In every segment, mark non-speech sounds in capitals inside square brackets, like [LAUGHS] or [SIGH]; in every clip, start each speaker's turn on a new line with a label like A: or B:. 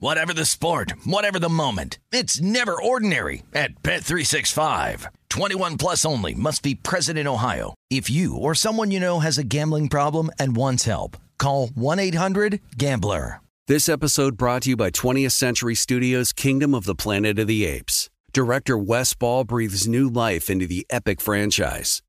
A: Whatever the sport, whatever the moment, it's never ordinary at Bet365. 21 plus only must be present in Ohio. If you or someone you know has a gambling problem and wants help, call 1-800-GAMBLER.
B: This episode brought to you by 20th Century Studios' Kingdom of the Planet of the Apes. Director Wes Ball breathes new life into the epic franchise.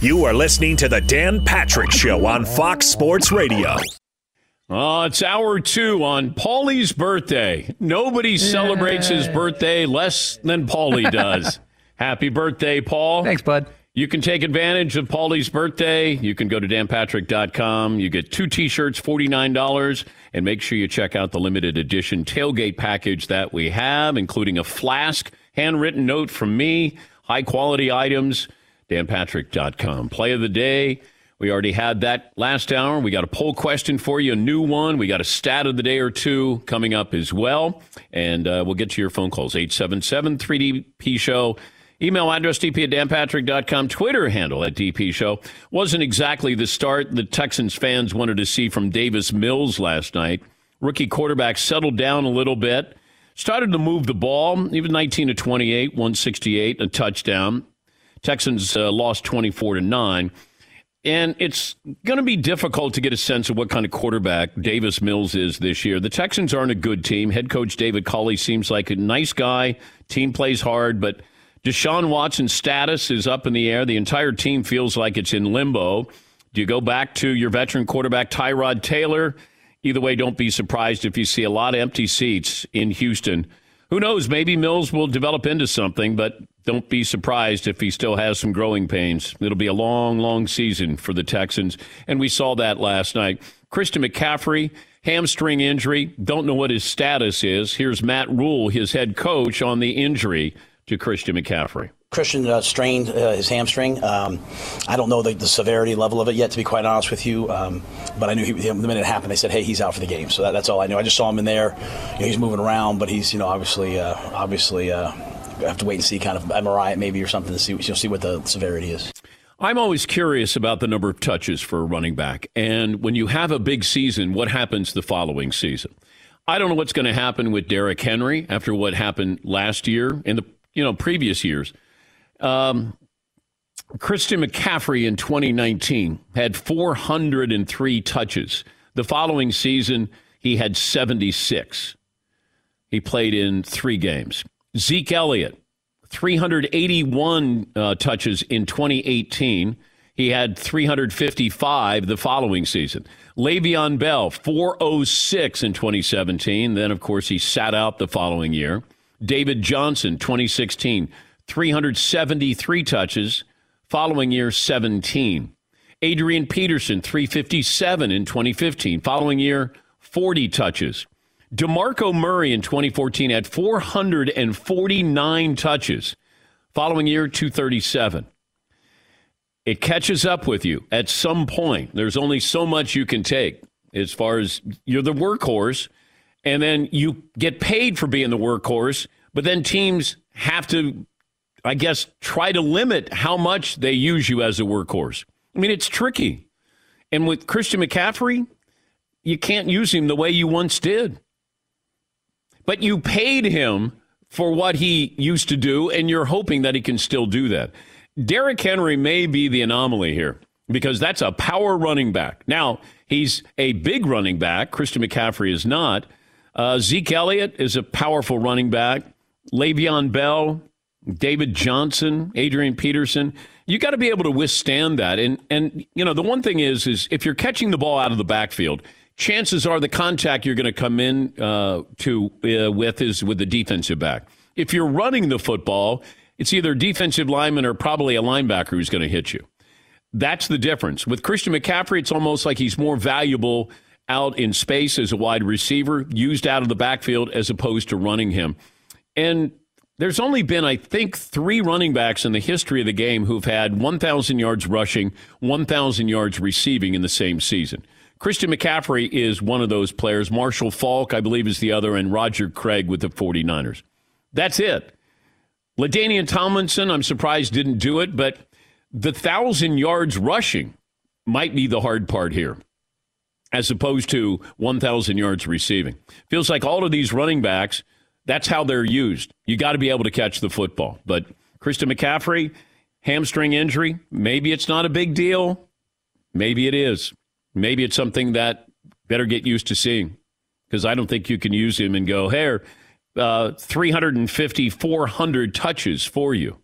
C: You are listening to the Dan Patrick Show on Fox Sports Radio.
D: Oh, it's hour two on Paulie's birthday. Nobody celebrates his birthday less than Paulie does. [LAUGHS] Happy birthday, Paul.
E: Thanks, bud.
D: You can take advantage of Paulie's birthday. You can go to danpatrick.com. You get two t shirts, $49. And make sure you check out the limited edition tailgate package that we have, including a flask, handwritten note from me, high quality items. danpatrick.com. Play of the day. We already had that last hour. We got a poll question for you, a new one. We got a stat of the day or two coming up as well. And uh, we'll get to your phone calls 877 3DP Show. Email address dp at danpatrick.com. Twitter handle at dp show. Wasn't exactly the start the Texans fans wanted to see from Davis Mills last night. Rookie quarterback settled down a little bit, started to move the ball, even 19 to 28, 168, a touchdown. Texans uh, lost 24 to 9. And it's going to be difficult to get a sense of what kind of quarterback Davis Mills is this year. The Texans aren't a good team. Head coach David Culley seems like a nice guy. Team plays hard, but Deshaun Watson's status is up in the air. The entire team feels like it's in limbo. Do you go back to your veteran quarterback, Tyrod Taylor? Either way, don't be surprised if you see a lot of empty seats in Houston. Who knows? Maybe Mills will develop into something, but don't be surprised if he still has some growing pains. It'll be a long, long season for the Texans, and we saw that last night. Christian McCaffrey, hamstring injury. Don't know what his status is. Here's Matt Rhule, his head coach, on the injury to Christian McCaffrey.
F: Christian uh, strained uh, his hamstring. Um, I don't know the, the, severity level of it yet, to be quite honest with you. Um, but I knew he, the minute it happened, they said, "Hey, he's out for the game." So that, that's all I knew. I just saw him in there. You know, he's moving around, but he's you know obviously uh, obviously uh, have to wait and see kind of MRI maybe or something to see you'll see what the severity is.
D: I'm always curious about the number of touches for a running back, and when you have a big season, what happens the following season? I don't know what's going to happen with Derrick Henry after what happened last year and the you know previous years. Um, Christian McCaffrey in 2019 had 403 touches. The following season, he had 76. He played in three games. Zeke Elliott, 381 uh, touches in 2018. He had 355 the following season. Le'Veon Bell, 406 in 2017. Then, of course, he sat out the following year. David Johnson, 2016, 373 touches. Following year, 17. Adrian Peterson, 357 in 2015. Following year, 40 touches. DeMarco Murray in 2014 had 449 touches. Following year, 237. It catches up with you at some point. There's only so much you can take as far as you're the workhorse, and then you get paid for being the workhorse, but then teams have to, I guess, try to limit how much they use you as a workhorse. I mean, it's tricky. And with Christian McCaffrey, you can't use him the way you once did. But you paid him for what he used to do, and you're hoping that he can still do that. Derrick Henry may be the anomaly here because that's a power running back. Now, he's a big running back. Christian McCaffrey is not. Uh, Zeke Elliott is a powerful running back. Le'Veon Bell, David Johnson, Adrian Peterson. You got to be able to withstand that. And and you know the one thing is is if you're catching the ball out of the backfield, chances are the contact you're going to come in uh, to uh, with is with the defensive back. If you're running the football, it's either defensive lineman or probably a linebacker who's going to hit you. That's the difference. With Christian McCaffrey, it's almost like he's more valuable out in space as a wide receiver, used out of the backfield as opposed to running him. And there's only been, I think, three running backs in the history of the game who've had 1,000 yards rushing, 1,000 yards receiving in the same season. Christian McCaffrey is one of those players. Marshall Faulk, I believe, is the other, and Roger Craig with the 49ers. That's it. LaDainian Tomlinson, I'm surprised didn't do it, but the 1,000 yards rushing might be the hard part here, as opposed to 1,000 yards receiving. Feels like all of these running backs – that's how they're used. You got to be able to catch the football. But Christian McCaffrey, hamstring injury, maybe it's not a big deal. Maybe it is. Maybe it's something that better get used to seeing because I don't think you can use him and go, hey, uh, 350, 400 touches for you.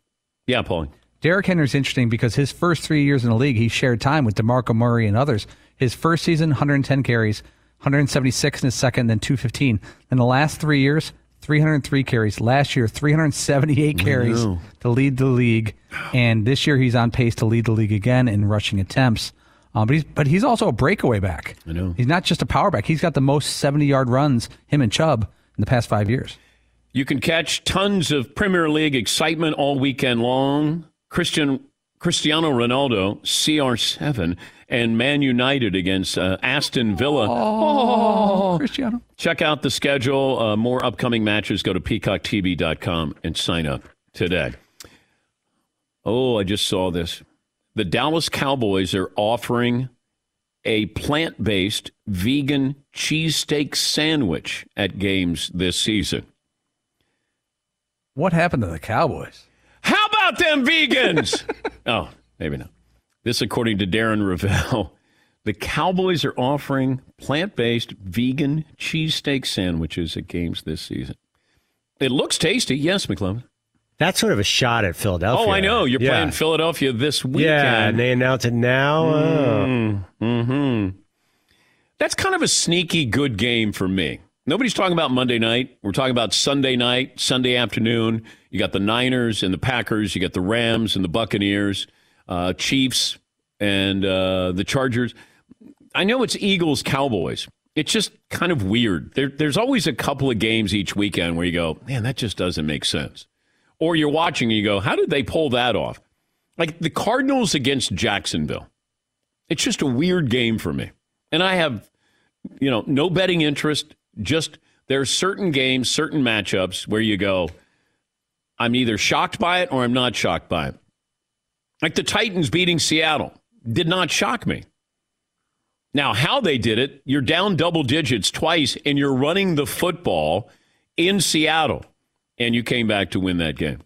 D: Yeah, Paul.
E: Derrick Henry's interesting because his first three years in the league, he shared time with DeMarco Murray and others. His first season, 110 carries, 176 in his second, then 215. In the last three years, 303 carries. Last year, 378 carries to lead the league, and this year he's on pace to lead the league again in rushing attempts. Um, but he's but he's also a breakaway back.
D: I know
E: he's not just a power back. He's got the most 70 yard runs him and Chubb in the past five years.
D: You can catch tons of Premier League excitement all weekend long. Christian Cristiano Ronaldo, CR7, and Man United against uh, Aston Villa.
E: Oh, oh, Cristiano.
D: Check out the schedule. Uh, more upcoming matches. Go to peacocktv.com and sign up today. Oh, I just saw this. The Dallas Cowboys are offering a plant based vegan cheesesteak sandwich at games this season.
E: What happened to the Cowboys?
D: How about them vegans? [LAUGHS] oh, maybe not. This, according to Darren [LAUGHS] Rovell, the Cowboys are offering plant based vegan cheesesteak sandwiches at games this season. It looks tasty. Yes, McLovin.
G: That's sort of a shot at Philadelphia.
D: Oh, I know. You're yeah. playing Philadelphia this weekend.
G: Yeah, and they announce it now.
D: Mm-hmm. mm-hmm. That's kind of a sneaky good game for me. Nobody's talking about Monday night. We're talking about Sunday night, Sunday afternoon. You got the Niners and the Packers. You got the Rams and the Buccaneers, uh, Chiefs and uh, the Chargers. I know it's Eagles Cowboys. It's just kind of weird. There, there's always a couple of games each weekend where you go, man, that just doesn't make sense. Or you're watching and you go, how did they pull that off? Like the Cardinals against Jacksonville. It's just a weird game for me. And I have, you know, no betting interest just there's certain games, certain matchups where you go, I'm either shocked by it or I'm not shocked by it. Like the Titans beating Seattle did not shock me. Now, how they did it, you're down double digits twice and you're running the football in Seattle and you came back to win that game.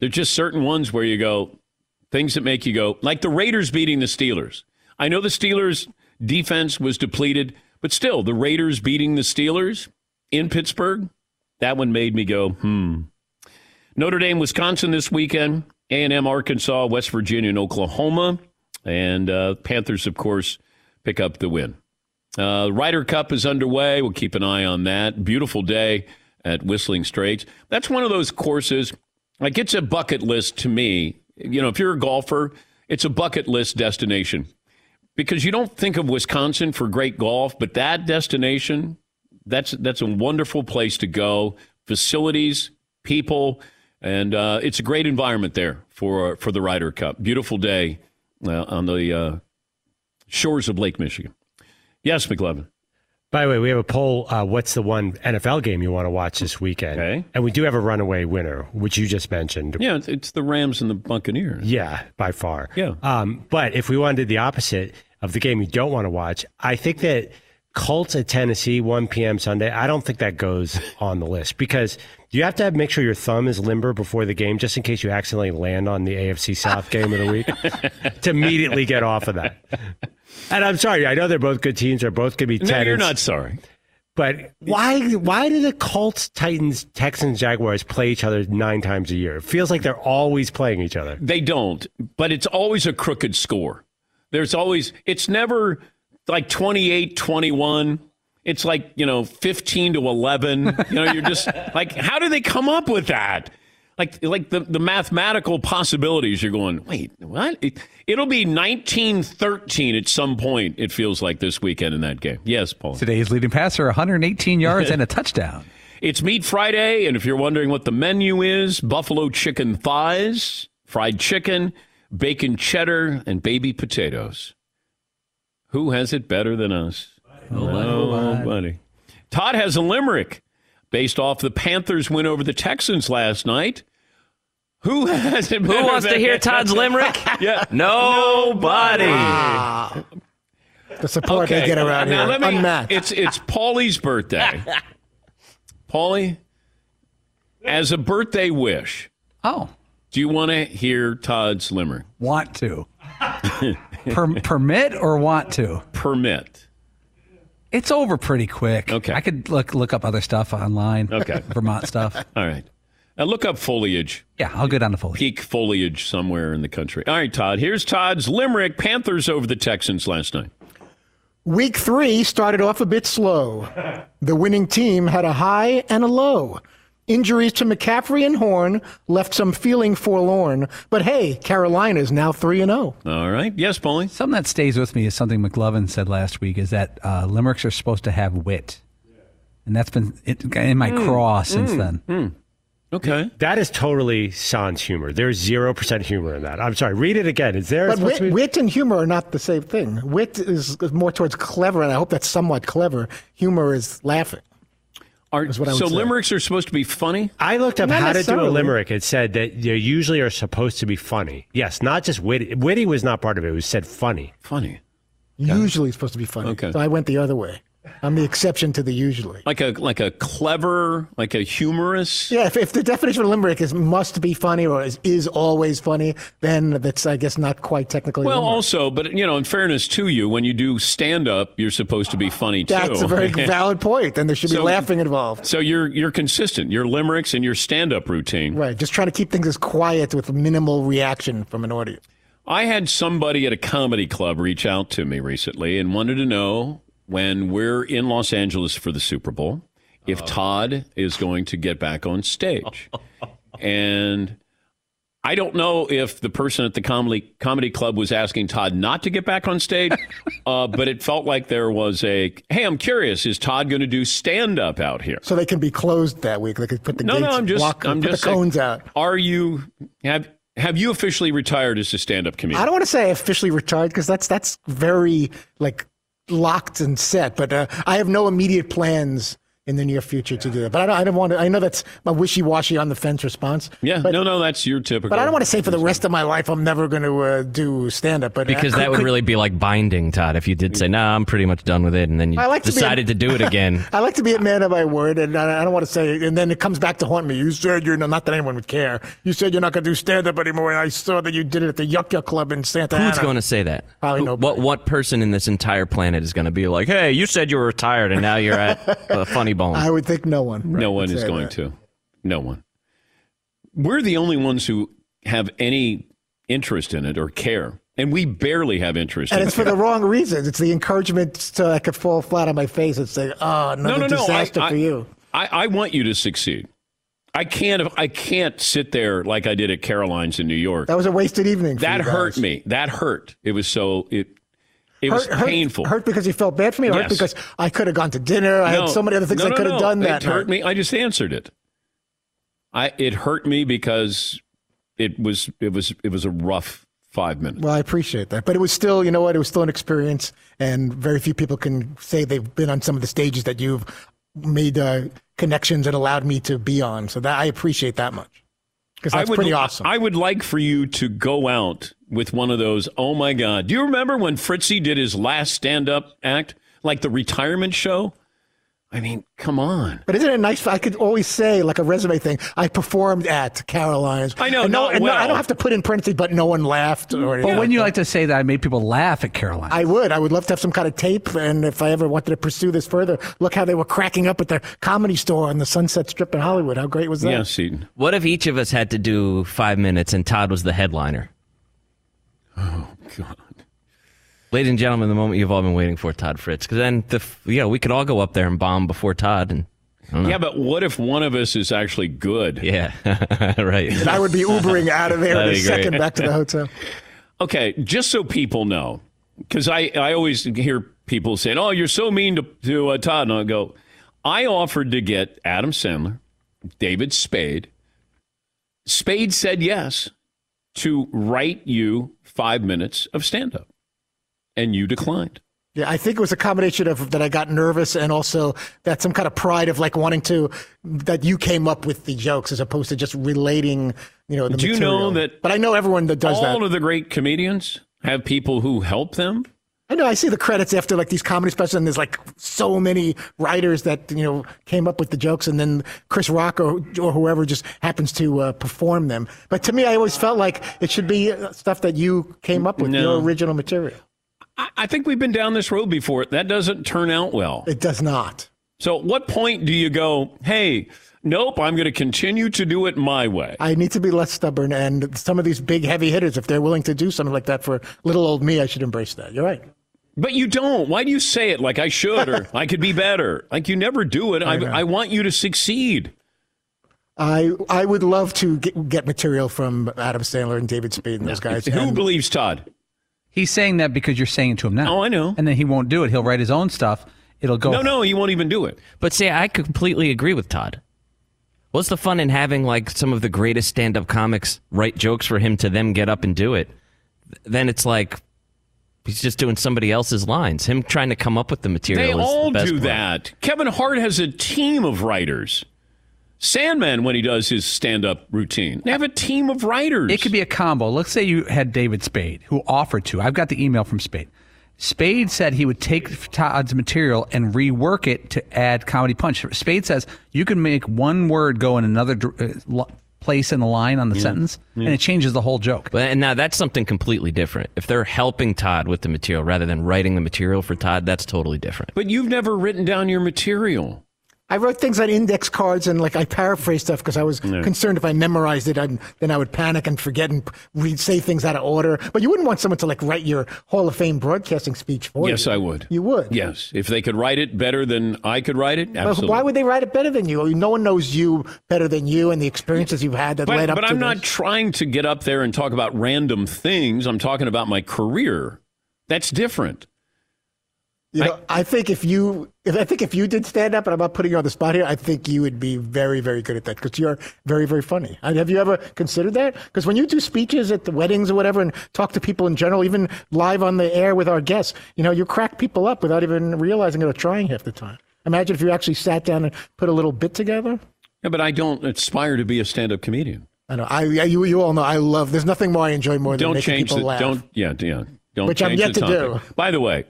D: There's just certain ones where you go, things that make you go, like the Raiders beating the Steelers. I know the Steelers' defense was depleted. But still, the Raiders beating the Steelers in Pittsburgh, that one made me go, hmm. Notre Dame, Wisconsin this weekend, A&M, Arkansas, West Virginia, and Oklahoma. And uh, Panthers, of course, pick up the win. Uh, Ryder Cup is underway. We'll keep an eye on that. Beautiful day at Whistling Straits. That's one of those courses, like it's a bucket list to me. You know, if you're a golfer, it's a bucket list destination because you don't think of Wisconsin for great golf, but that destination, that's that's a wonderful place to go. Facilities, people, and uh, it's a great environment there for for the Ryder Cup. Beautiful day uh, on the uh, shores of Lake Michigan. Yes, McLovin.
G: By the way, we have a poll. Uh, what's the one NFL game you want to watch this weekend?
D: Okay.
G: And we do have a runaway winner, which you just mentioned.
D: Yeah, it's the Rams and the Buccaneers.
G: Yeah, by far.
D: Yeah.
G: Um, but if we wanted the opposite, of the game you don't want to watch. I think that Colts at Tennessee, 1 p.m. Sunday, I don't think that goes [LAUGHS] on the list because you have to have, make sure your thumb is limber before the game just in case you accidentally land on the AFC South game of the week to immediately get off of that. And I'm sorry, I know they're both good teams. They're both going to be 10.
D: No, you're not sorry.
G: But why why do the Colts, Titans, Texans, Jaguars play each other nine times a year? It feels like they're always playing each other.
D: They don't, but it's always a crooked score. There's always, it's never like 28 21. It's like, you know, 15 to 11. You know, you're just [LAUGHS] like, how do they come up with that? Like, like the, the mathematical possibilities, you're going, wait, what? It, it'll be 19 13 at some point, it feels like this weekend in that game. Yes, Paul.
E: Today's leading passer, 118 yards and a [LAUGHS] touchdown.
D: It's Meat Friday, and if you're wondering what the menu is, buffalo chicken thighs, fried chicken, bacon cheddar, and baby potatoes. Who has it better than us? Buddy. Todd has a limerick based off the Panthers' win over the Texans last night. Who has it?
H: Who wants to hear Todd's [LAUGHS] limerick?
D: yeah.
H: Nobody. Ah.
I: The support they get around
D: now
I: here,
D: let me,
I: unmatched.
D: It's it's Paulie's birthday. [LAUGHS] Paulie, as a birthday wish,
E: Oh,
D: do you want to hear Todd's limerick?
E: want to. [LAUGHS] Per- [LAUGHS] permit or want to?
D: Permit.
E: It's over pretty quick.
D: Okay.
E: I could look look up other stuff online.
D: Okay. [LAUGHS]
E: Vermont stuff. [LAUGHS]
D: All right. Now look up foliage,
E: Yeah, I'll go down to fully.
D: peak foliage somewhere in the country. All right, Todd. Here's Todd's limerick. Panthers over the Texans last night.
I: Week three started off a bit slow. The winning team had a high and a low. Injuries to McCaffrey and Horn left some feeling forlorn. But hey, Carolina is now 3 and oh. 0.
D: All right. Yes, Paulie.
E: Something that stays with me is something McLovin said last week is that uh, limericks are supposed to have wit. And that's been it, in my mm. craw since mm. then. Mm.
D: Okay.
G: That is totally sans humor. There's zero percent humor in that. I'm sorry. Read it again. Is there?
I: But wit,
G: be-
I: wit and humor are not the same thing. Wit is is more towards clever, and I hope that's somewhat clever. Humor is laughing.
D: Are,
I: what I would
D: so
I: say.
D: limericks are supposed to be funny?
G: I looked up
I: Not
G: how to do a limerick. It said that they usually are supposed to be funny. Yes, not just witty. Witty was not part of it. It was said funny.
D: Funny.
I: Usually it's supposed to be funny.
D: Okay.
I: So I went the other way. I'm the exception to the usually.
D: Like a like a clever, like a humorous.
I: Yeah, if, if the definition of limerick is must be funny or is, is always funny, then that's I guess not quite technically.
D: Well,
I: limerick.
D: also, but you know, in fairness to you, when you do stand up, you're supposed to be funny too.
I: that's a very [LAUGHS] valid point. Then there should be
D: So-
I: laughing involved.
D: So you're you're consistent. Your limericks and your stand up routine.
I: Right, just trying to keep things as quiet with minimal reaction from an audience.
D: I had somebody at a comedy club reach out to me recently and wanted to know when we're in Los Angeles for the Super Bowl if Todd is going to get back on stage. [LAUGHS] and I don't know if the person at the comedy comedy club was asking Todd not to get back on stage, [LAUGHS] uh, but it felt like there was a hey, I'm curious, is Todd going to do stand up out here?
I: So they can be closed that week. They could put the
D: No,
I: gates,
D: no, I'm just
I: block,
D: I'm just
I: the
D: saying,
I: cones out.
D: Are you have have you officially retired as a stand up comedian?
I: I don't want to say officially retired because that's that's very like locked and set. But uh, I have no immediate plans in the near future to do that. But I don't, I don't want to. I know that's my wishy-washy on the fence response.
D: Yeah,
I: but,
D: no, no, that's your typical.
I: But I don't want to say for the rest of my life I'm never going to uh, do stand-up. But
H: Because
I: uh,
H: that
I: could-
H: would
I: could-
H: really be like binding, Todd, if you did say, nah, I'm pretty much done with it, and then you
I: I like to
H: decided
I: a-
H: to do it again. [LAUGHS]
I: I like to be a man of my word, and I I don't want to say. And then it comes back to haunt me. You said you're not that anyone would care. You said you're not going to do stand-up anymore, and I saw that you did it at the Yuck Yuck Club in Santa Ana.
H: Who's going to say that?
I: Probably
H: Who-
I: nobody.
H: What what person in this entire planet is going to be like, hey, you said you were retired, and now you're at [LAUGHS] a Funny Bone?
I: I would think no one.
D: No one is going
I: that.
D: to. No one. We're the only ones who have any interest in it or care, and we barely have interest.
I: And
D: in
I: it's for the wrong reasons. It's the encouragement so I could fall flat on my face and say, "Oh,
D: no,
I: another
D: no, no. I,
I: disaster
D: I-
I: for you."
D: I, I want you to succeed. I can't. I can't sit there like I did at Caroline's in New York.
I: That was a wasted evening. For
D: That hurt me. That hurt. It was so. It. It
I: Hurt,
D: was painful.
I: Hurt, because you felt bad for me, or hurt because I could have gone to dinner. I
D: No,
I: had so many other things
D: no,
I: I could have
D: no.
I: done that
D: It hurt me. I just answered it. I it hurt me because it was it was it was a rough five minutes.
I: Well, I appreciate that, but it was still, you know what? It was still an experience, and very few people can say they've been on some of the stages that you've made uh, connections and allowed me to be on. So that I appreciate that much. Because that's
D: I would,
I: pretty awesome.
D: I would like for you to go out with one of those. Oh my God! Do you remember when Fritzy did his last stand-up act, like the retirement show? I mean, come on.
I: But isn't it nice? I could always say, like a resume thing, I performed at Caroline's.
D: I know,
I: And no,
D: not
I: and no, I don't have to put in parentheses, but no one laughed. Or
E: But when you like to say that I made people laugh at Caroline,
I: I would. I would love to have some kind of tape. And if I ever wanted to pursue this further, look how they were cracking up at their comedy store on the Sunset Strip in Hollywood. How great was that?
D: Yeah, Seaton.
H: What if each of us had to do five minutes and Todd was the headliner?
D: Oh God.
H: Ladies and gentlemen, the moment you've all been waiting for, Todd Fritz. Because then, the yeah, we could all go up there and bomb before Todd. And I don't know.
D: Yeah, but what if one of us is actually good?
H: yeah, [LAUGHS] right.
I: And I would be Ubering out of there in a
H: be great.
I: second back to the hotel.
D: Okay, just so people know, because I, I always hear people saying, "Oh, you're so mean to to uh, Todd," and I go, "I offered to get Adam Sandler, David Spade. Spade said yes to write you five minutes of stand up, and you declined."
I: Yeah, I think it was a combination of that I got nervous and also that some kind of pride of like wanting to that you came up with the jokes as opposed to just relating, you know, the
D: Do you know that?
I: But I know everyone that does
D: all
I: that.
D: All of the great comedians have people who help them.
I: I know. I see the credits after like these comedy specials, and there's like so many writers that you know came up with the jokes, and then Chris Rock or, or whoever just happens to uh, perform them. But to me, I always felt like it should be uh, stuff that you came up with,
D: No.
I: your original material.
D: I, I think we've been down this road before. That doesn't turn out well.
I: It does not.
D: So, at what point do you go, hey, nope, I'm going to continue to do it my way?
I: I need to be less stubborn, and some of these big heavy hitters, if they're willing to do something like that for little old me, I should embrace that. You're right.
D: But you don't. Why do you say it like I should or I could be better? Like you never do it. [LAUGHS] I,
I: know.
D: I want you to succeed.
I: I I would love to get, get material from Adam Sandler and David Spade and those guys.
D: Who
I: And-
D: believes Todd?
E: He's saying that because you're saying it to him now.
D: Oh, I know.
E: And then he won't do it. He'll write his own stuff. It'll go.
D: No, no, he won't even do it.
H: But see, I completely agree with Todd. What's the fun in having like some of the greatest stand-up comics write jokes for him to then get up and do it? Then it's like he's just doing somebody else's lines. Him trying to come up with the material.
D: They
H: is
D: all
H: the best
D: do
H: part.
D: that. Kevin Hart has a team of writers. Sandman, when he does his stand up routine, they have a team of writers.
E: It could be a combo. Let's say you had David Spade, who offered to. I've got the email from Spade. Spade said he would take Todd's material and rework it to add comedy punch. Spade says you can make one word go in another dr- uh, place in the line on the sentence, and it changes the whole joke.
H: But and now that's something completely different. If they're helping Todd with the material rather than writing the material for Todd, that's totally different.
D: But you've never written down your material.
I: I wrote things on index cards and like I paraphrased stuff because I was concerned if I memorized it, I'd, then I would panic and forget and read say things out of order. But you wouldn't want someone to like write your Hall of Fame broadcasting speech for you.
D: Yes, I would.
I: You would.
D: Yes. If they could write it better than I could write it,
I: But
D: absolutely.
I: why would they write it better than you? No one knows you better than you and the experiences you've had that
D: But,
I: led up to that.
D: but I'm
I: this.
D: not trying to get up there and talk about random things. I'm talking about my career. That's different.
I: You know, I, think if you, if I think if you did stand up, and I'm not putting you on the spot here, I think you would be very, very good at that because you're very, very funny. And have you ever considered that? Because when you do speeches at the weddings or whatever, and talk to people in general, even live on the air with our guests, you know, you crack people up without even realizing it or trying half the time. Imagine if you actually sat down and put a little bit together.
D: Yeah, but I don't aspire to be a stand-up comedian.
I: I know. I, you, you all know. I love. There's nothing more I enjoy more than making people laugh.
D: Don't
I: making
D: change
I: people
D: the
I: laugh.
D: don't yeah yeah don't
I: Which I'm yet
D: the
I: to do.
D: By the way,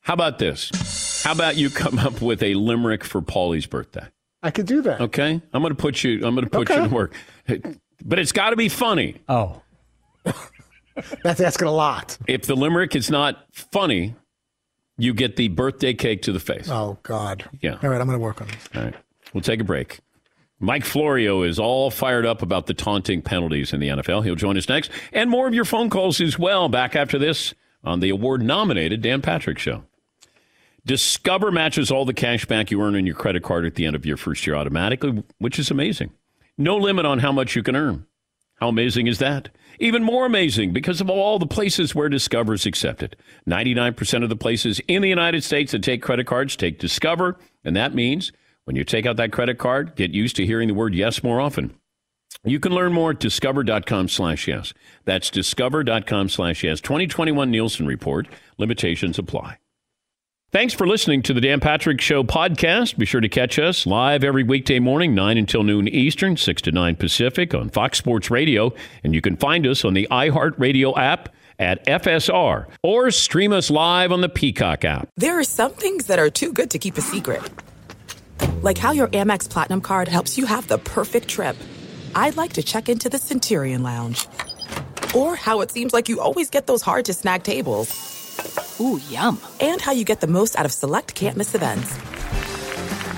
D: how about this? How about you come up with a limerick for Paulie's birthday?
I: I could do that.
D: Okay, I'm going to put you. I'm going to put you to work, but it's got to be funny.
E: Oh, [LAUGHS]
I: That's asking a lot.
D: If the limerick is not funny, you get the birthday cake to the face.
I: Oh God.
D: Yeah.
I: All right, I'm going to work on this.
D: All right. We'll take a break. Mike Florio is all fired up about the taunting penalties in the NFL. He'll join us next. And more of your phone calls as well. Back after this on the award nominated Dan Patrick Show. Discover matches all the cash back you earn on your credit card at the end of your first year automatically, which is amazing. No limit on how much you can earn. How amazing is that? Even more amazing because of all the places where Discover is accepted. 99% of the places in the United States that take credit cards take Discover, and that means when you take out that credit card, get used to hearing the word yes more often. You can learn more at discover.com slash yes. That's discover.com slash yes. 2021 Nielsen Report. Limitations apply. Thanks for listening to the Dan Patrick Show podcast. Be sure to catch us live every weekday morning, 9 until noon Eastern, 6 to 9 Pacific on Fox Sports Radio. And you can find us on the iHeartRadio app at FSR or stream us live on the Peacock app.
J: There are some things that are too good to keep a secret. Like how your Amex Platinum card helps you have the perfect trip. I'd like to check into the Centurion Lounge. Or how it seems like you always get those hard to snag tables.
K: Ooh, yum.
J: And how you get the most out of select can't miss events.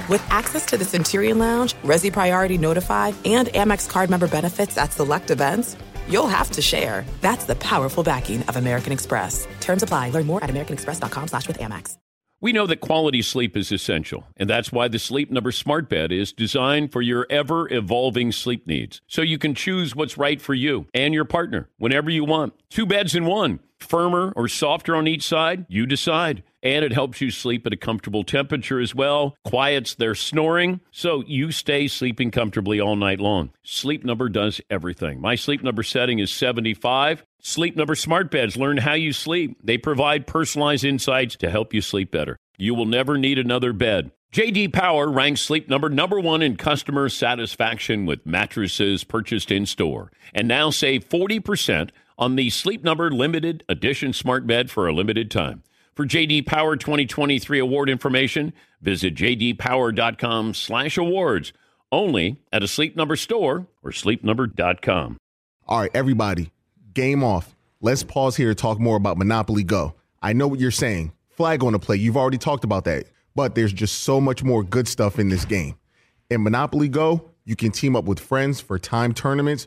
J: With access to the Centurion Lounge, Resy Priority Notify, and Amex card member benefits at select events, you'll have to share. That's the powerful backing of American Express. Terms apply. Learn more at americanexpress.com slash with Amex.
D: We know that quality sleep is essential, and that's why the Sleep Number Smart Bed is designed for your ever evolving sleep needs. So you can choose what's right for you and your partner whenever you want. Two beds in one firmer or softer on each side, you decide. And it helps you sleep at a comfortable temperature as well, quiets their snoring, so you stay sleeping comfortably all night long. Sleep Number does everything. My sleep number setting is 75. Sleep Number smart beds learn how you sleep. They provide personalized insights to help you sleep better. You will never need another bed. JD Power ranks Sleep Number number 1 in customer satisfaction with mattresses purchased in store. And now save 40% on the Sleep Number limited edition smart bed for a limited time. For JD Power 2023 award information, visit jdpower.com/awards. Only at a Sleep Number store or sleepnumber.com.
L: All right, everybody, game off. Let's pause here to talk more about Monopoly Go. I know what you're saying. Flag on the play. You've already talked about that. But there's just so much more good stuff in this game. In Monopoly Go, you can team up with friends for time tournaments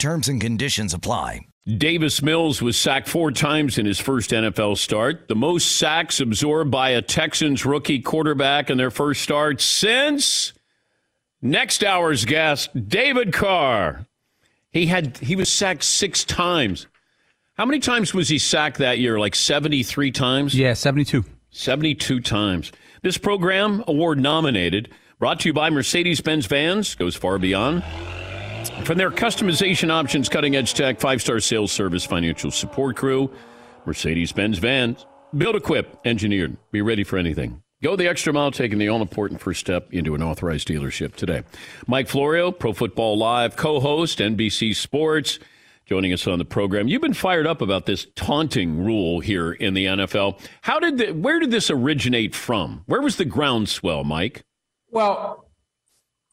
A: Terms and conditions apply.
D: Davis Mills was sacked four times in his first NFL start, the most sacks absorbed by a Texans rookie quarterback in their first start since next hour's guest, David Carr. He had he was sacked six times. How many times was he sacked that year? Like 73 times?
E: Yeah, 72.
D: 72 times. This program, award nominated, brought to you by Mercedes Benz Vans, goes far beyond. From their customization options, cutting edge tech, five star sales service, financial support crew, Mercedes Benz Vans, build, equip, engineered. Be ready for anything. Go the extra mile, taking the all important first step into an authorized dealership today. Mike Florio, Pro Football Live co host, NBC Sports, joining us on the program. You've been fired up about this taunting rule here in the NFL. How did the, where did this originate from? Where was the groundswell, Mike?
M: Well,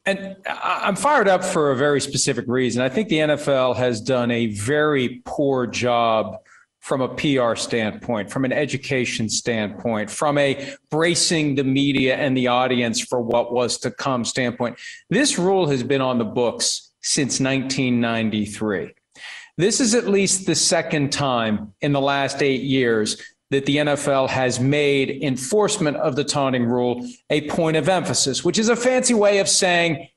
M: and I'm fired up for a very specific reason. I think the NFL has done a very poor job from a PR standpoint, from an education standpoint, from a bracing the media and the audience for what was to come standpoint. This rule has been on the books since 1993. This is at least the second time in the last eight years that the NFL has made enforcement of the taunting rule a point of emphasis, which is a fancy way of saying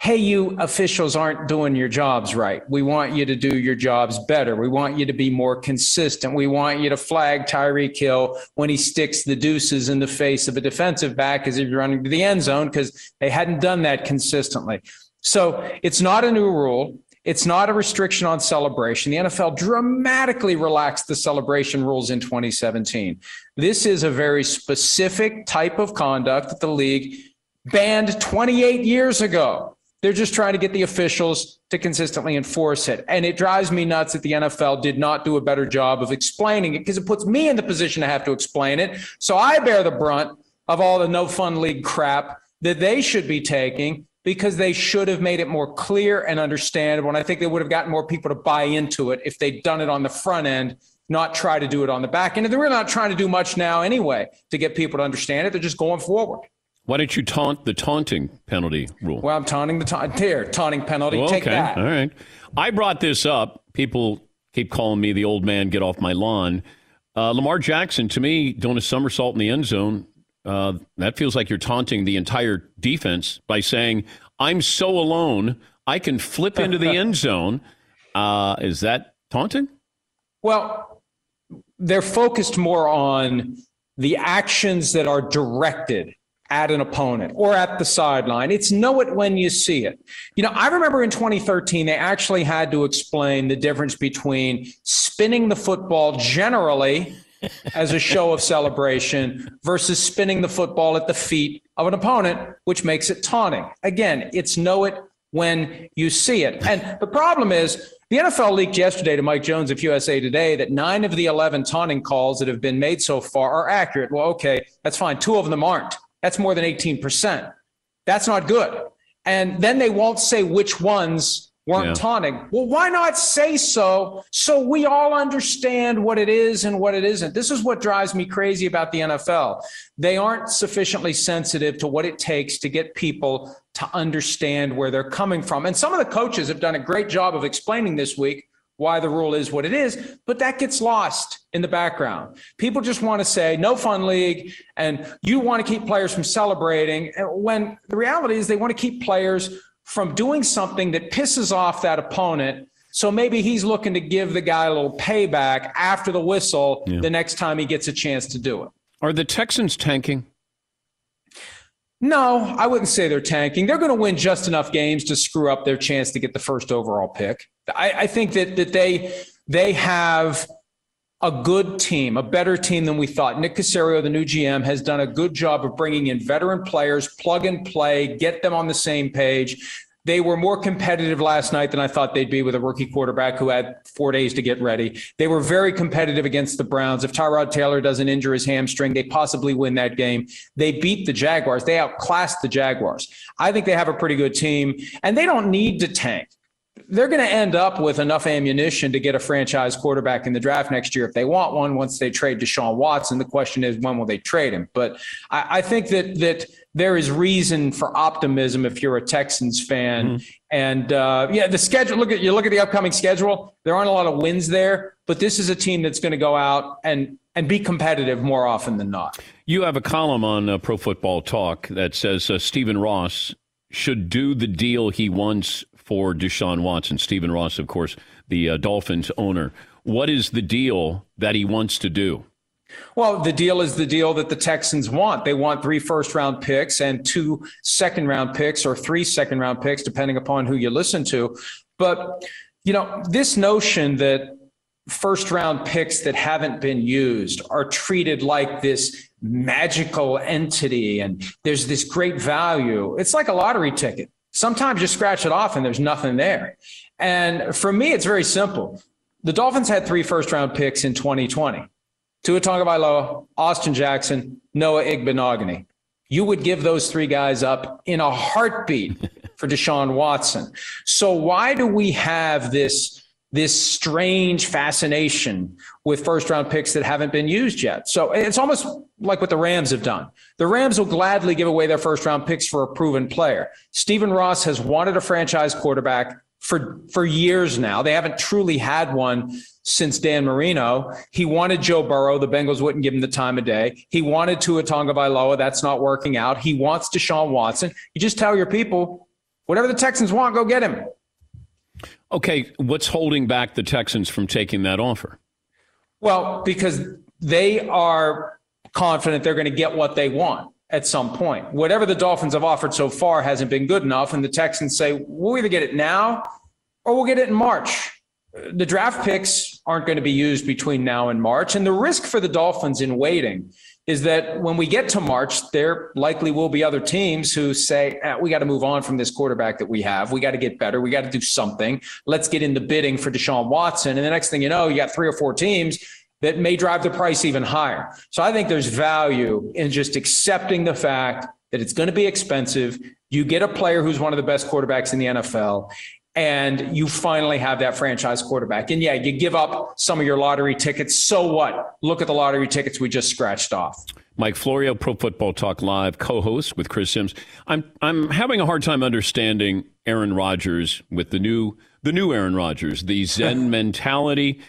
M: hey, you officials aren't doing your jobs right. We want you to do your jobs better. We want you to be more consistent. We want you to flag Tyreek Hill when he sticks the deuces in the face of a defensive back as if you're running to the end zone because they hadn't done that consistently. So it's not a new rule. It's not a restriction on celebration. The NFL dramatically relaxed the celebration rules in 2017. This is a very specific type of conduct that the league banned 28 years ago. They're just trying to get the officials to consistently enforce it. And it drives me nuts that the NFL did not do a better job of explaining it because it puts me in the position to have to explain it. So I bear the brunt of all the no fun league crap that they should be taking because they should have made it more clear and understandable. And I think they would have gotten more people to buy into it if they'd done it on the front end, not try to do it on the back end. And they're really not trying to do much now anyway to get people to understand it. They're just going forward.
D: Why don't you taunt the taunting penalty rule?
M: Well, I'm taunting the ta- here taunting penalty. Take
D: okay,
M: that.
D: all right. I brought this up. People keep calling me the old man. Get off my lawn. Uh, Lamar Jackson, to me, doing a somersault in the end zone. Uh, that feels like you're taunting the entire defense by saying, "I'm so alone, I can flip into the end [LAUGHS] zone." Uh, is that taunting?
M: Well, they're focused more on the actions that are directed at an opponent or at the sideline. It's know it when you see it. You know, I remember in 2013, they actually had to explain the difference between spinning the football generally as a show of celebration versus spinning the football at the feet of an opponent, which makes it taunting. Again, it's know it when you see it. And the problem is, the NFL leaked yesterday to Mike Jones of USA Today that nine of the 11 taunting calls that have been made so far are accurate. Well, okay, that's fine. Two of them aren't. That's more than 18%. That's not good. And then they won't say which ones weren't
D: Yeah.
M: taunting. Well, why not say so so we all understand what it is and what it isn't? This is what drives me crazy about the NFL. They aren't sufficiently sensitive to what it takes to get people to understand where they're coming from. And some of the coaches have done a great job of explaining this week why the rule is what it is, but that gets lost in the background. People just want to say no fun league and you want to keep players from celebrating when the reality is they want to keep players from doing something that pisses off that opponent. So maybe he's looking to give the guy a little payback after the whistle the next time he gets a chance to do it.
D: Are the Texans tanking?
M: No, I wouldn't say they're tanking. They're going to win just enough games to screw up their chance to get the first overall pick. I, I think that that they they have a good team, a better team than we thought. Nick Caserio, the new GM, has done a good job of bringing in veteran players, plug and play, get them on the same page. They were more competitive last night than I thought they'd be with a rookie quarterback who had four days to get ready. They were very competitive against the Browns. If Tyrod Taylor doesn't injure his hamstring, they possibly win that game. They beat the Jaguars. They outclassed the Jaguars. I think they have a pretty good team, and they don't need to tank they're going to end up with enough ammunition to get a franchise quarterback in the draft next year if they want one once they trade Deshaun Watson. The question is, when will they trade him? But I, I think that that there is reason for optimism if you're a Texans fan. And uh, yeah, the schedule. Look at you look at the upcoming schedule. There aren't a lot of wins there, but this is a team that's going to go out and and be competitive more often than not.
D: You have a column on uh, Pro Football Talk that says uh, Stephen Ross should do the deal he wants for Deshaun Watson. Stephen Ross, of course, the uh, Dolphins owner. What is the deal that he wants to do?
M: Well, the deal is the deal that the Texans want. They want three first round picks and two second round picks or three second round picks, depending upon who you listen to. But, you know, this notion that first round picks that haven't been used are treated like this magical entity and there's this great value. It's like a lottery ticket. Sometimes you scratch it off and there's nothing there. And for me, it's very simple. The Dolphins had three first round picks in 2020. Tua Tagovailoa, Austin Jackson, Noah Igbinoghene. You would give those three guys up in a heartbeat for Deshaun Watson. So why do we have this this strange fascination with first round picks that haven't been used yet? So it's almost like what the Rams have done. The Rams will gladly give away their first round picks for a proven player. Stephen Ross has wanted a franchise quarterback for for years now. They haven't truly had one since Dan Marino. He wanted Joe Burrow. The Bengals wouldn't give him the time of day. He wanted Tua Tagovailoa. That's not working out. He wants Deshaun Watson. You just tell your people Whatever the Texans want, go get him.
D: Okay, what's holding back the Texans from taking that offer?
M: Well, because they are confident they're going to get what they want at some point. Whatever the Dolphins have offered so far hasn't been good enough. And the Texans say, we'll either get it now or we'll get it in March. The draft picks aren't going to be used between now and March. And the risk for the Dolphins in waiting is that when we get to March, there likely will be other teams who say, eh, we got to move on from this quarterback that we have. We got to get better. We got to do something. Let's get in the bidding for Deshaun Watson. And the next thing you know, you got three or four teams that may drive the price even higher. So I think there's value in just accepting the fact that it's going to be expensive. You get a player who's one of the best quarterbacks in the NFL, and you finally have that franchise quarterback. And yeah, you give up some of your lottery tickets. So what? Look at the lottery tickets we just scratched off.
D: Mike Florio, Pro Football Talk Live, co-host with Chris Sims. I'm I'm having a hard time understanding Aaron Rodgers with the new the new Aaron Rodgers, the Zen [LAUGHS] mentality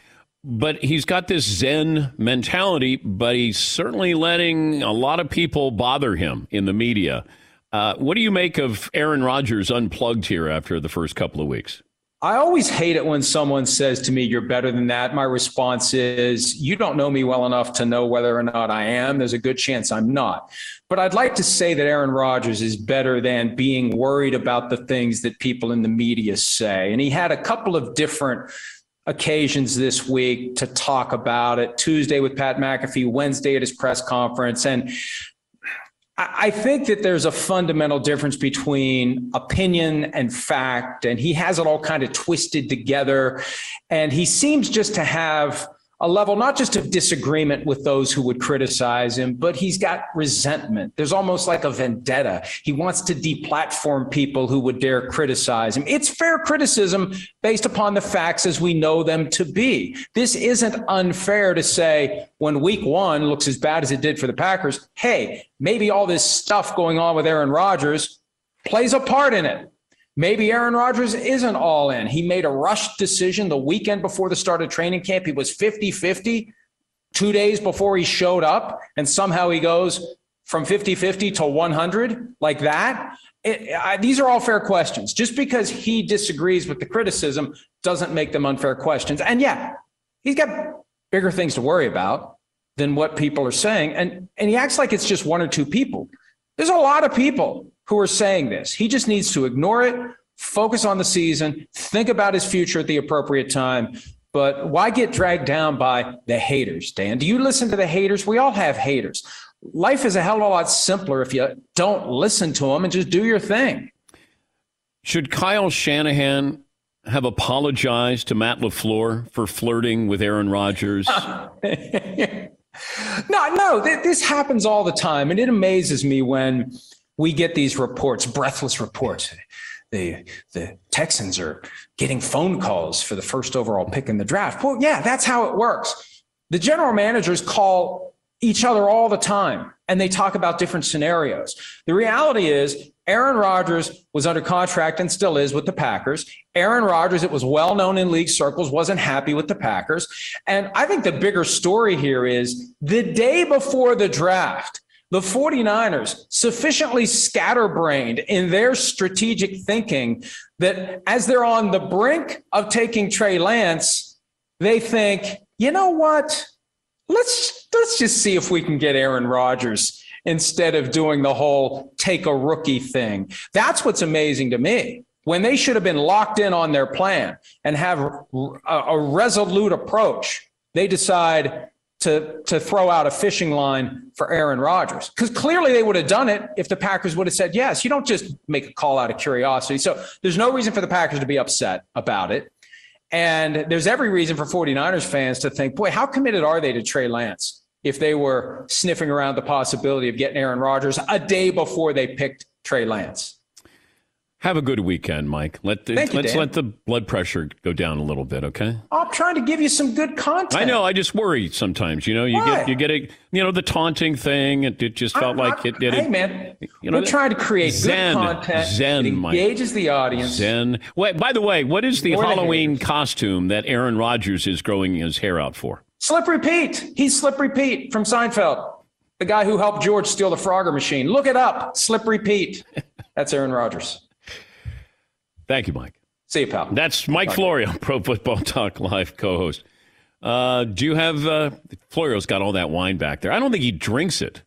D: but he's got this Zen mentality, but he's certainly letting a lot of people bother him in the media. Uh, what do you make of Aaron Rodgers unplugged here after the first couple of weeks?
M: I always hate it when someone says to me, You're better than that. My response is, You don't know me well enough to know whether or not I am. There's a good chance I'm not. But I'd like to say that Aaron Rodgers is better than being worried about the things that people in the media say. And he had a couple of different occasions this week to talk about it. Tuesday with Pat McAfee, Wednesday at his press conference. And I think that there's a fundamental difference between opinion and fact, and he has it all kind of twisted together. And he seems just to have a level not just of disagreement with those who would criticize him, but he's got resentment. There's almost like a vendetta. He wants to deplatform people who would dare criticize him. It's fair criticism based upon the facts as we know them to be. This isn't unfair to say when week one looks as bad as it did for the Packers, hey, maybe all this stuff going on with Aaron Rodgers plays a part in it. Maybe Aaron Rodgers isn't all in. He made a rushed decision the weekend before the start of training camp. He was 50 50 two days before he showed up, and somehow he goes from 50 50 to 100 like that. It, I, these are all fair questions. Just because he disagrees with the criticism doesn't make them unfair questions. And yeah, he's got bigger things to worry about than what people are saying. And, and he acts like it's just one or two people. There's a lot of people who are saying this. He just needs to ignore it, focus on the season, think about his future at the appropriate time. But why get dragged down by the haters, Dan? Do you listen to the haters? We all have haters. Life is a hell of a lot simpler if you don't listen to them and just do your thing.
D: Should Kyle Shanahan have apologized to Matt LaFleur for flirting with Aaron Rodgers? [LAUGHS]
M: no, no, this happens all the time. And it amazes me when we get these reports, breathless reports. The, the Texans are getting phone calls for the first overall pick in the draft. Well, yeah, that's how it works. The general managers call each other all the time and they talk about different scenarios. The reality is, Aaron Rodgers was under contract and still is with the Packers. Aaron Rodgers, it was well known in league circles, wasn't happy with the Packers. And I think the bigger story here is the day before the draft, the 49ers sufficiently scatterbrained in their strategic thinking that as they're on the brink of taking Trey Lance, they think, you know what? Let's let's just see if we can get Aaron Rodgers instead of doing the whole take a rookie thing. That's what's amazing to me. When they should have been locked in on their plan and have a, a resolute approach, they decide to, to throw out a fishing line for Aaron Rodgers. Because clearly they would have done it if the Packers would have said yes. You don't just make a call out of curiosity. So there's no reason for the Packers to be upset about it. And there's every reason for 49ers fans to think, boy, how committed are they to Trey Lance if they were sniffing around the possibility of getting Aaron Rodgers a day before they picked Trey Lance?
D: Have a good weekend, Mike. Let the,
M: Thank
D: let's
M: you,
D: let the blood pressure go down a little bit, okay?
M: I'm trying to give you some good content.
D: I know. I just worry sometimes. You know, you
M: Why?
D: get you get a you know the taunting thing. It, it just felt
M: I'm
D: like it did.
M: Hey,
D: it,
M: man,
D: you know,
M: we're trying to create
D: Zen,
M: good content
D: Zen,
M: that
D: Mike.
M: engages the audience.
D: Zen. Wait, by the way, what is the
M: More
D: Halloween costume that Aaron Rodgers is growing his hair out for?
M: Slippery Pete. He's Slippery Pete from Seinfeld, the guy who helped George steal the Frogger machine. Look it up. Slippery Pete. That's Aaron Rodgers.
D: Thank you, Mike.
M: See you, pal.
D: That's Mike. Florio, [LAUGHS] Pro Football Talk Live co-host. Uh, do you have uh, Florio's got all that wine back there? I don't think he drinks it.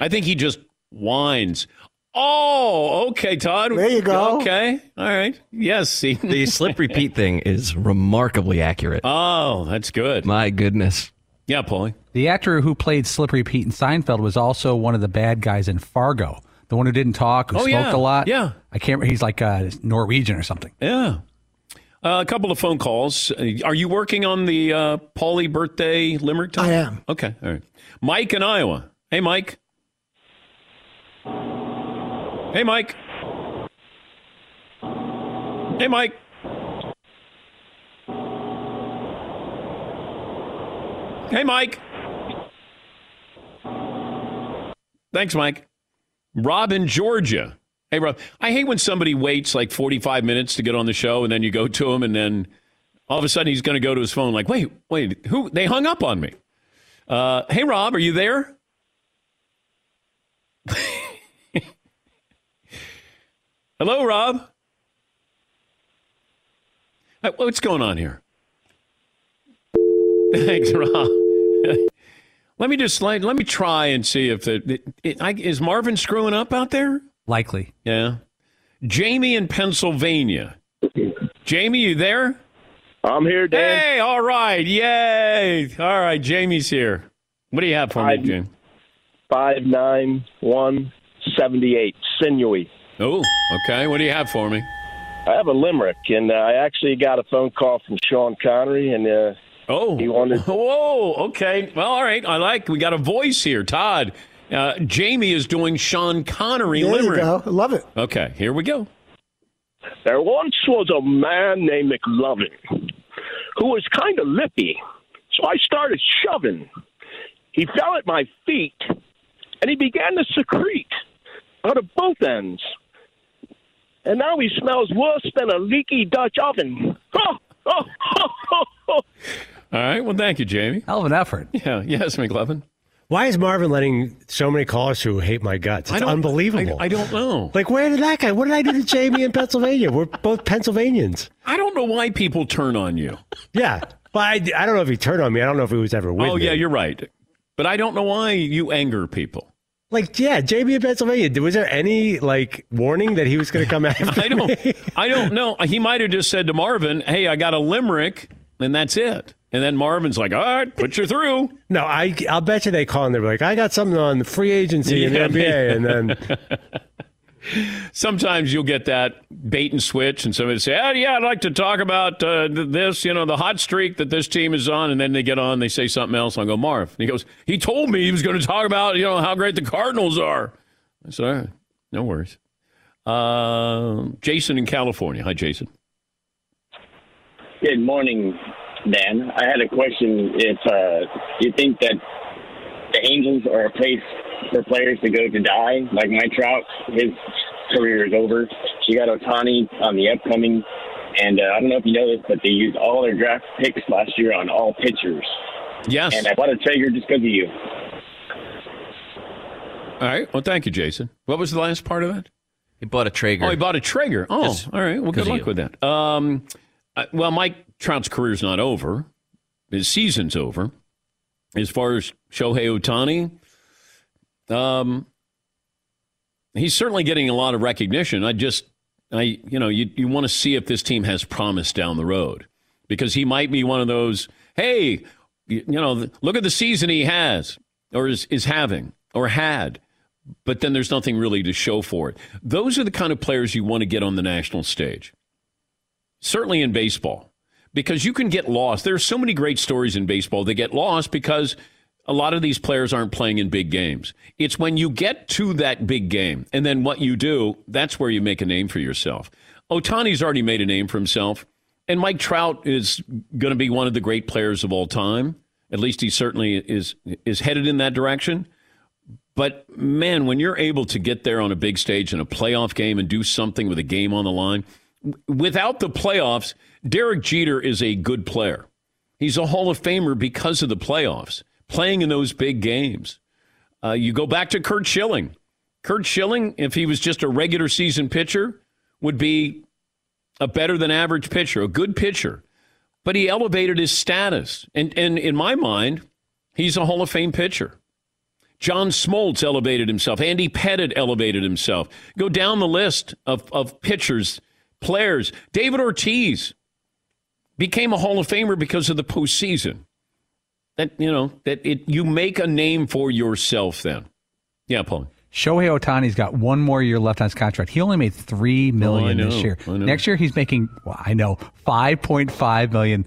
D: I think he just wines. Oh, okay, Todd.
I: There you go.
D: Okay, all right. Yes, see [LAUGHS]
H: The Slippery Pete thing is remarkably accurate.
D: Oh, that's good.
H: My goodness.
D: Yeah, Paulie.
E: The actor who played Slippery Pete in Seinfeld was also one of the bad guys in Fargo. The one who didn't talk, who
D: Oh,
E: smoked
D: yeah.
E: a lot.
D: Yeah.
E: I can't. Remember. He's like uh, Norwegian or something.
D: Yeah. Uh, a couple of phone calls. Uh, Are you working on the uh, Paulie birthday limerick? Time?
I: I am.
D: Okay. All right. Mike in Iowa. Hey, Mike. Hey, Mike. Hey, Mike. Hey, Mike. Thanks, Mike. Rob in Georgia. Hey, Rob. I hate when somebody waits like 45 minutes to get on the show and then you go to him and then all of a sudden he's going to go to his phone like, wait, wait, who? They hung up on me. Uh, hey, Rob, are you there? [LAUGHS] Hello, Rob. What's going on here? [LAUGHS] Thanks, Rob. [LAUGHS] let me just let, let me try and see if the it, it, I, is Marvin screwing up out there.
E: Likely.
D: Yeah. Jamie in Pennsylvania. Jamie, you there?
K: I'm here, Dan.
D: Hey, all right. Yay. All right, Jamie's here. What do you have for me,
K: I-
D: Jamie?
K: Five nine one seventy eight. Sinewy.
D: Oh, okay. What do you have for me?
K: I have a limerick, and uh, I actually got a phone call from Sean Connery, and uh,
D: oh,
K: he wanted. [LAUGHS]
D: Whoa, okay. Well, all right. I like. We got a voice here, Todd. Uh, Jamie is doing Sean Connery
I: There you
D: limerick.
I: go. I love it.
D: Okay, here we go.
K: There once was a man named McLovin who was kind of lippy, so I started shoving. He fell at my feet, and he began to secrete out of both ends. And now he smells worse than a leaky Dutch oven.
D: All right. Well, thank you, Jamie.
E: Hell of an effort.
D: Yeah. Yes, McLovin.
G: Why is Marvin letting so many callers who hate my guts?
D: I
G: It's
D: don't-
G: unbelievable.
D: I, I don't know.
G: Like, where did that guy? What did I do to Jamie in [LAUGHS] Pennsylvania? We're both Pennsylvanians.
D: I don't know why people turn on you.
G: Yeah. But I, I don't know if he turned on me. I don't know if he was ever with
D: oh,
G: me.
D: Oh, yeah, you're right. But I don't know why you anger people.
G: Like, yeah, JB in Pennsylvania. Was there any, like, warning that he was going to come [LAUGHS] after
D: I don't.
G: me?
D: I don't know. He might have just said to Marvin, "Hey, I got a limerick," and that's it. And then Marvin's like, "All right, put you through." [LAUGHS]
G: No, I, I'll bet you they call and they're like, I got something on the free agency in the NBA. And then, [LAUGHS]
D: Sometimes you'll get that bait and switch, and somebody say, "Oh, yeah, I'd like to talk about uh, this, you know, the hot streak that this team is on." And then they get on, they say something else. I go, "Marv," and he goes, "He told me he was going to talk about, you know, how great the Cardinals are." I said, "All right, no worries." Uh, Jason in California. Hi, Jason.
N: Good morning, Dan. I had a question. If uh, you think that the Angels are a place for players to go to die, like Mike Trout, his career is over. You got Ohtani on the upcoming, and uh, I don't know if you know this, but they used all their draft picks last year on all pitchers.
D: Yes.
N: And I bought a Traeger just because of you.
D: All right. Well, thank you, Jason. What was the last part of that?
H: He bought a Traeger.
D: Oh, he bought a Traeger. Oh,
H: Just
D: all right. Well, good luck
H: you.
D: with that. Um, uh, well, Mike Trout's career's not over. His season's over. As far as Shohei Ohtani, um, he's certainly getting a lot of recognition. I just, I, you know, you, you want to see if this team has promise down the road because he might be one of those. Hey, you, you know, look at the season he has or is is having or had but then there's nothing really to show for it. Those are the kind of players you want to get on the national stage. Certainly in baseball, because you can get lost. There are so many great stories in baseball that get lost because a lot of these players aren't playing in big games. It's when you get to that big game and then what you do, that's where you make a name for yourself. Ohtani's already made a name for himself, and Mike Trout is going to be one of the great players of all time. At least he certainly is is headed in that direction. But man, when you're able to get there on a big stage in a playoff game and do something with a game on the line, without the playoffs, Derek Jeter is a good player. He's a Hall of Famer because of the playoffs, playing in those big games. Uh, you go back to Curt Schilling. Curt Schilling, if he was just a regular season pitcher, would be a better than average pitcher, a good pitcher, but he elevated his status. And, and in my mind, he's a Hall of Fame pitcher. John Smoltz elevated himself. Andy Pettitte elevated himself. Go down the list of, of pitchers, players. David Ortiz became a Hall of Famer because of the postseason. That you know that it you make a name for yourself. Then, yeah, Paul.
E: Shohei Ohtani's got one more year left on his contract. He only made three oh, million
D: Oh,
E: this year. Next year he's making well, I know five point five million.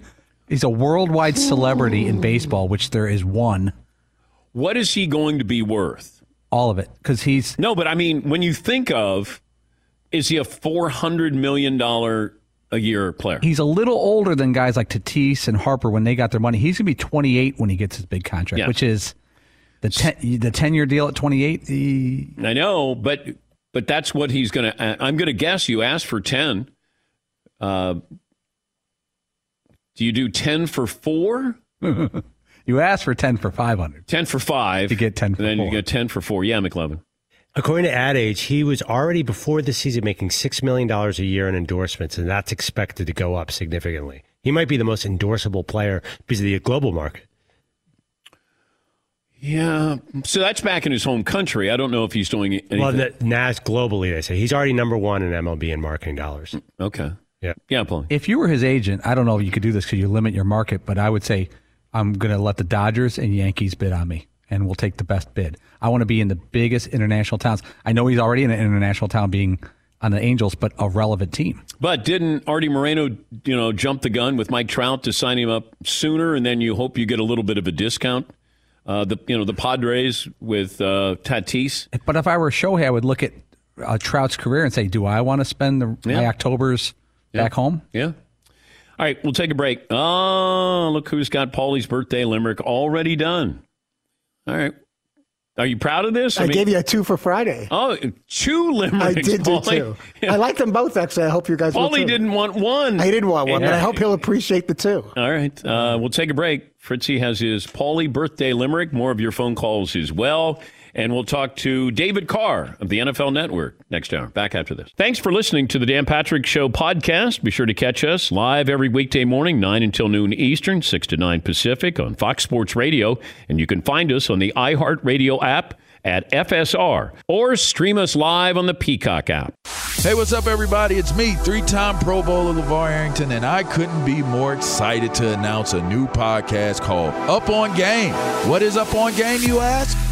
E: He's a worldwide celebrity in baseball, which there is one.
D: What is he going to be worth?
E: All of it, because he's
D: no. But I mean, when you think of, is he a four hundred million dollar a year player?
E: He's a little older than guys like Tatis and Harper when they got their money. He's going to be 28 when he gets his big contract,
D: Yeah.
E: which is the ten, the 10 year deal at 28. The,
D: I know, but but that's what he's going to. I'm going to guess you asked for ten. Uh, do you do ten for four? [LAUGHS]
E: you asked for 10 for 500.
D: Ten for five.
E: To get 10 for
D: then
E: four.
D: you get ten for four. Yeah, McLovin.
G: According to Ad Age, he was already before the season making $6 million a year in endorsements, and that's expected to go up significantly. He might be the most endorsable player because of the global market.
D: Yeah, so that's back in his home country. I don't know if he's doing anything.
G: Well, the NAS globally, they say. He's already number one in MLB in marketing dollars.
D: okay.
G: Yeah.
D: Yeah, Paul.
E: If you were his agent, I don't know if you could do this because you limit your market, but I would say I'm going to let the Dodgers and Yankees bid on me, and we'll take the best bid. I want to be in the biggest international towns. I know he's already in an international town, being on the Angels, but a relevant team.
D: But didn't Artie Moreno, you know, jump the gun with Mike Trout to sign him up sooner, and then you hope you get a little bit of a discount? Uh, the you know the Padres with uh, Tatis.
E: But if I were Shohei, I would look at uh, Trout's career and say, do I want to spend the, my
D: Yeah.
E: October's
D: Yeah.
E: back home?
D: Yeah. All right, we'll take a break. Oh, look who's got Paulie's birthday limerick already done. All right. Are you proud of this?
I: I, gave you a two for Friday.
D: Oh, two limericks.
I: I did do two. I like them both, actually. I hope you guys
D: Paulie didn't want one.
I: I didn't want one, but I hope he'll appreciate the two.
D: All right. Uh, we'll take a break. Fritzy has his Paulie birthday limerick. More of your phone calls as well. And we'll talk to David Carr of the NFL Network next hour. Back after this. Thanks for listening to the Dan Patrick Show podcast. Be sure to catch us live every weekday morning, 9 until noon Eastern, 6 to 9 Pacific on Fox Sports Radio. And you can find us on the iHeartRadio app at FSR or stream us live on the Peacock app.
O: Hey, what's up, everybody? It's me, three time Pro Bowler LaVar Arrington, and I couldn't be more excited to announce a new podcast called Up on Game. What is Up on Game, you ask?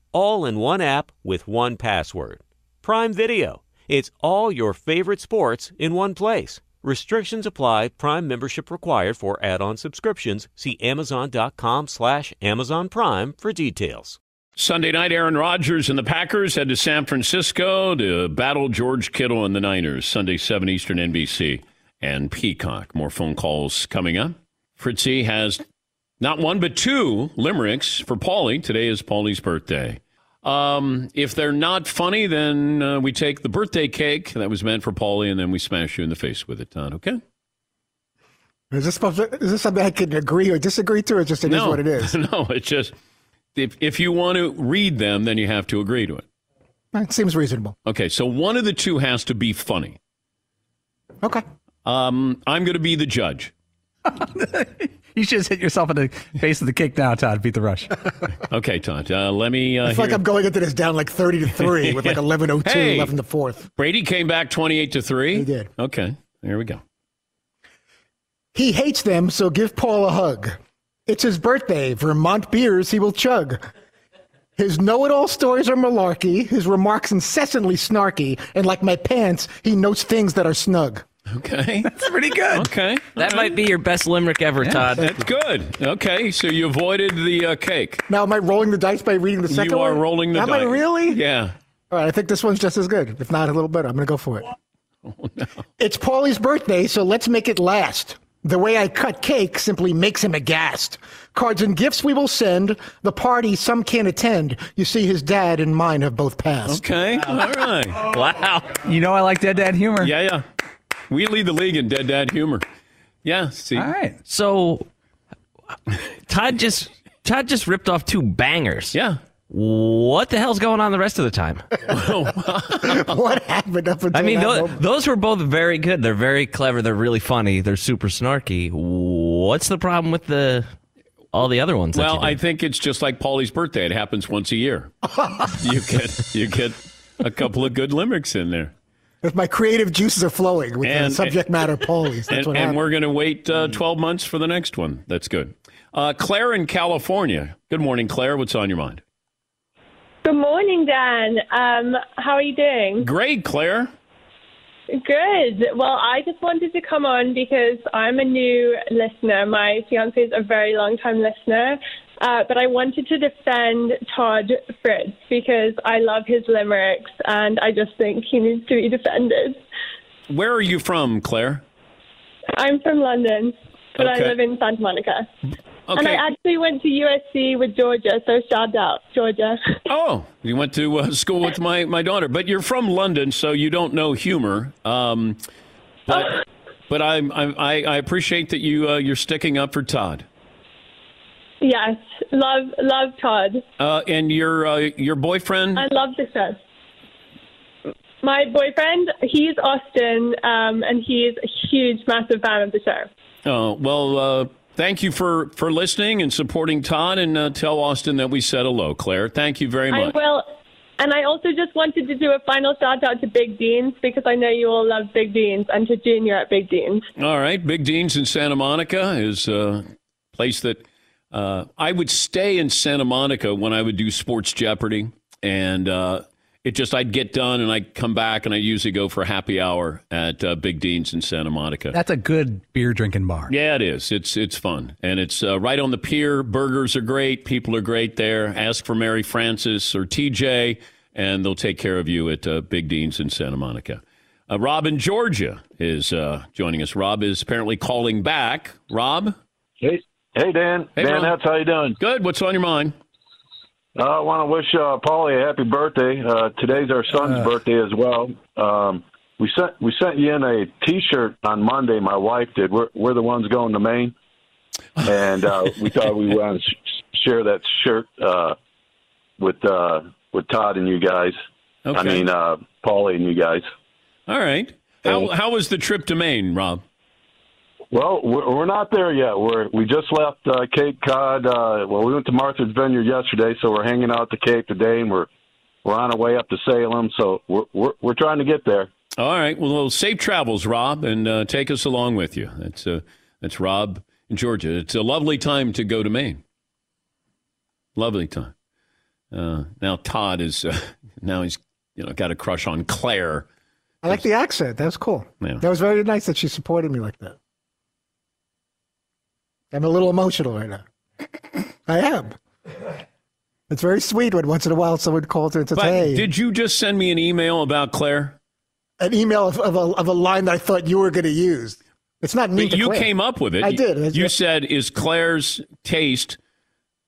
P: all in one app with one password. Prime Video. It's all your favorite sports in one place. Restrictions apply. Prime membership required for add-on subscriptions. See Amazon.com slash Amazon Prime for details.
D: Sunday night, Aaron Rodgers and the Packers head to San Francisco to battle George Kittle and the Niners. Sunday, 7 Eastern NBC and Peacock. More phone calls coming up. Fritzy has not one, but two limericks for Paulie. Today is Paulie's birthday. Um, if they're not funny, then uh, we take the birthday cake that was meant for Paulie and then we smash you in the face with it, Todd. Okay?
I: Is this, supposed is this something I can agree or disagree to, or just it
D: no,
I: is what it is? [LAUGHS]
D: No, it's just if, if you want to read them, then you have to agree to it.
I: It seems reasonable.
D: Okay, so one of the two has to be funny.
I: Okay.
D: Um, I'm going to be the judge. [LAUGHS]
E: You should just hit yourself in the face of the kick now, Todd. Beat the rush. [LAUGHS]
D: okay, Todd. Uh, let me. Uh,
I: I feel like I'm going into this down like 30 to 3 [LAUGHS] with like 11.02
D: Hey!
I: left in the fourth.
D: Brady came back 28 to 3. He
I: did.
D: Okay, here we go.
I: He hates them, so give Paul a hug. It's his birthday. Vermont beers he will chug. His know it all stories are malarkey, his remarks incessantly snarky, and like my pants, he notes things that are snug.
D: Okay. [LAUGHS]
E: That's pretty good.
D: Okay.
H: That might be your best limerick ever, Todd.
D: That's good. Okay, so you avoided the uh, cake.
I: Now, am I rolling the dice by reading the second
D: you are
I: one?
D: rolling the
I: Am
D: dice.
I: I really?
D: Yeah.
I: All right, I think this one's just as good, if not a little better. I'm going to go for it. [LAUGHS]
D: Oh,
I: It's Paulie's birthday, so let's make it last. The way I cut cake simply makes him aghast. Cards and gifts we will send. The party some can't attend. You see, his dad and mine have both passed.
D: Okay. All right.
H: Wow.
E: You know I like dead dad humor.
D: Yeah, yeah. We lead the league in dead dad humor. Yeah. See.
E: All right.
H: So Todd just Todd just ripped off two bangers.
D: Yeah.
H: What the hell's going on the rest of the time? [LAUGHS]
I: what happened up until
H: I mean,
I: that
H: those, those were both very good. They're very clever. They're really funny. They're super snarky. What's the problem with the all the other ones?
D: Well,
H: you
D: I think it's just like Paulie's birthday. It happens once a year. [LAUGHS] you get you get a couple of good limericks in there.
I: If my creative juices are flowing with
D: And-
I: the subject matter Paulie's, that's
D: and,
I: what
D: and
I: happened.
D: we're going to wait uh, 12 months for the next one. That's good. Uh, Claire in California. Good morning, Claire. What's on your mind?
Q: Good morning, Dan. Um, how are you doing?
D: Great, Claire.
Q: Good. Well, I just wanted to come on because I'm a new listener. My fiance is a very long time listener. Uh, but I wanted to defend Todd Fritz because I love his limericks and I just think he needs to be defended.
D: Where are you from, Claire?
Q: I'm from London, but
D: Okay.
Q: I live in Santa Monica.
D: Okay.
Q: And I actually went to USC with Georgia, so shout out, Georgia. [LAUGHS]
D: Oh, you went to uh, school with my, my daughter, but you're from London, so you don't know humor. Um, but [LAUGHS] but I, I I appreciate that you uh, you're sticking up for Todd.
Q: Yes, love love Todd.
D: Uh, and your uh, your boyfriend.
Q: I love the show. My boyfriend, he's Austin, um, and he's a huge, massive fan of the show.
D: Oh well, uh, thank you for for listening and supporting Todd, and uh, tell Austin that we said hello, Claire. Thank you very
Q: I
D: much.
Q: will, And I also just wanted to do a final shout out to Big Dean's because I know you all love Big Dean's and to Junior at Big Dean's.
D: All right, Big Dean's in Santa Monica is a place that uh, I would stay in Santa Monica when I would do Sports Jeopardy, and uh, it just I'd get done and I'd come back and I usually go for happy hour at uh, Big Dean's in Santa Monica.
E: That's a good beer drinking bar.
D: Yeah, it is. It's it's fun, and it's uh, right on the pier. Burgers are great. People are great there. Ask for Mary Frances or TJ, and they'll take care of you at uh, Big Dean's in Santa Monica. Uh, Rob in Georgia is uh, joining us. Rob is apparently calling back. Rob.
R: Hey, hey, Dan.
D: Hey,
R: Dan, that's how you doing?
D: Good. What's on your mind?
R: Uh, I want to wish uh, Paulie a happy birthday. Uh, today's our son's
D: Uh.
R: birthday as well. Um, we sent we sent you in a T-shirt on Monday. My wife did. We're we're the ones going to Maine, and uh, we [LAUGHS] thought we wanted to sh- share that shirt uh, with uh, with Todd and you guys.
D: Okay.
R: I mean, uh, Paulie and you guys.
D: All right. How how was the trip to Maine, Rob?
R: Well, we're, we're not there yet. We're we just left uh, Cape Cod. Uh, well, we went to Martha's Vineyard yesterday, so we're hanging out at the Cape today, and we're we're on our way up to Salem. So we're we're, we're trying to get there.
D: All right. Well, safe travels, Rob, and uh, take us along with you. That's uh, that's Rob in Georgia. It's a lovely time to go to Maine. Lovely time. Uh, now Todd is uh, [LAUGHS] now he's you know got a crush on Claire.
I: I like the accent. That was cool.
D: Yeah.
I: That was very nice that she supported me like that. I'm a little emotional right now. I am. It's very sweet when once in a while someone calls and says,
D: But
I: "Hey."
D: did you just send me an email about Claire?
I: an email of, of, a, of a line that I thought you were going to use. It's not me.
D: But
I: to
D: you
I: Claire.
D: came up with it.
I: I did.
D: You said, "Is Claire's taste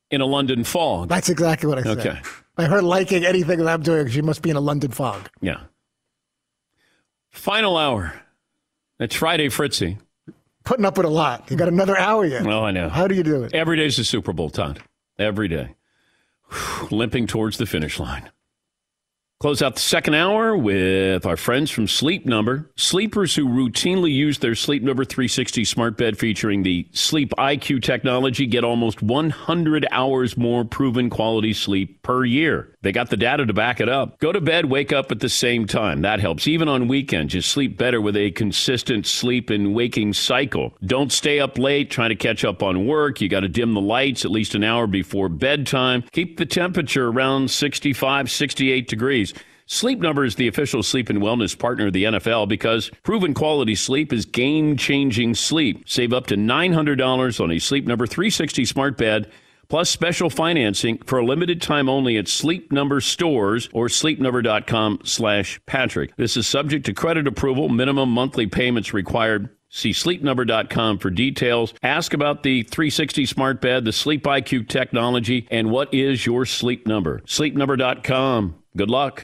D: in a London fog?"
I: That's exactly what I said.
D: Okay.
I: By her liking anything that I'm doing, she must be in a London fog.
D: Yeah. Final hour. It's Friday, Fritzy.
I: Putting up with a lot. You got another hour yet.
D: Oh, I know.
I: How do you do it?
D: Every day's the Super Bowl, Todd. Every day. Limping towards the finish line. Close out the second hour with our friends from Sleep Number. Sleepers who routinely use their Sleep Number 360 smart bed featuring the Sleep IQ technology get almost 100 hours more proven quality sleep per year. They got the data to back it up. Go to bed, wake up at the same time. That helps. Even on weekends, you sleep better with a consistent sleep and waking cycle. Don't stay up late trying to catch up on work. You got to dim the lights at least an hour before bedtime. Keep the temperature around 65, 68 degrees. Sleep Number is the official sleep and wellness partner of the NFL because proven quality sleep is game changing sleep. Save up to $900 on a Sleep Number 360 smart bed. Plus special financing for a limited time only at Sleep Number stores or sleepnumber.com slash Patrick. This is subject to credit approval, minimum monthly payments required. See sleepnumber.com for details. Ask about the 360 smart bed, the sleep IQ technology, and what is your sleep number. Sleepnumber.com. Good luck.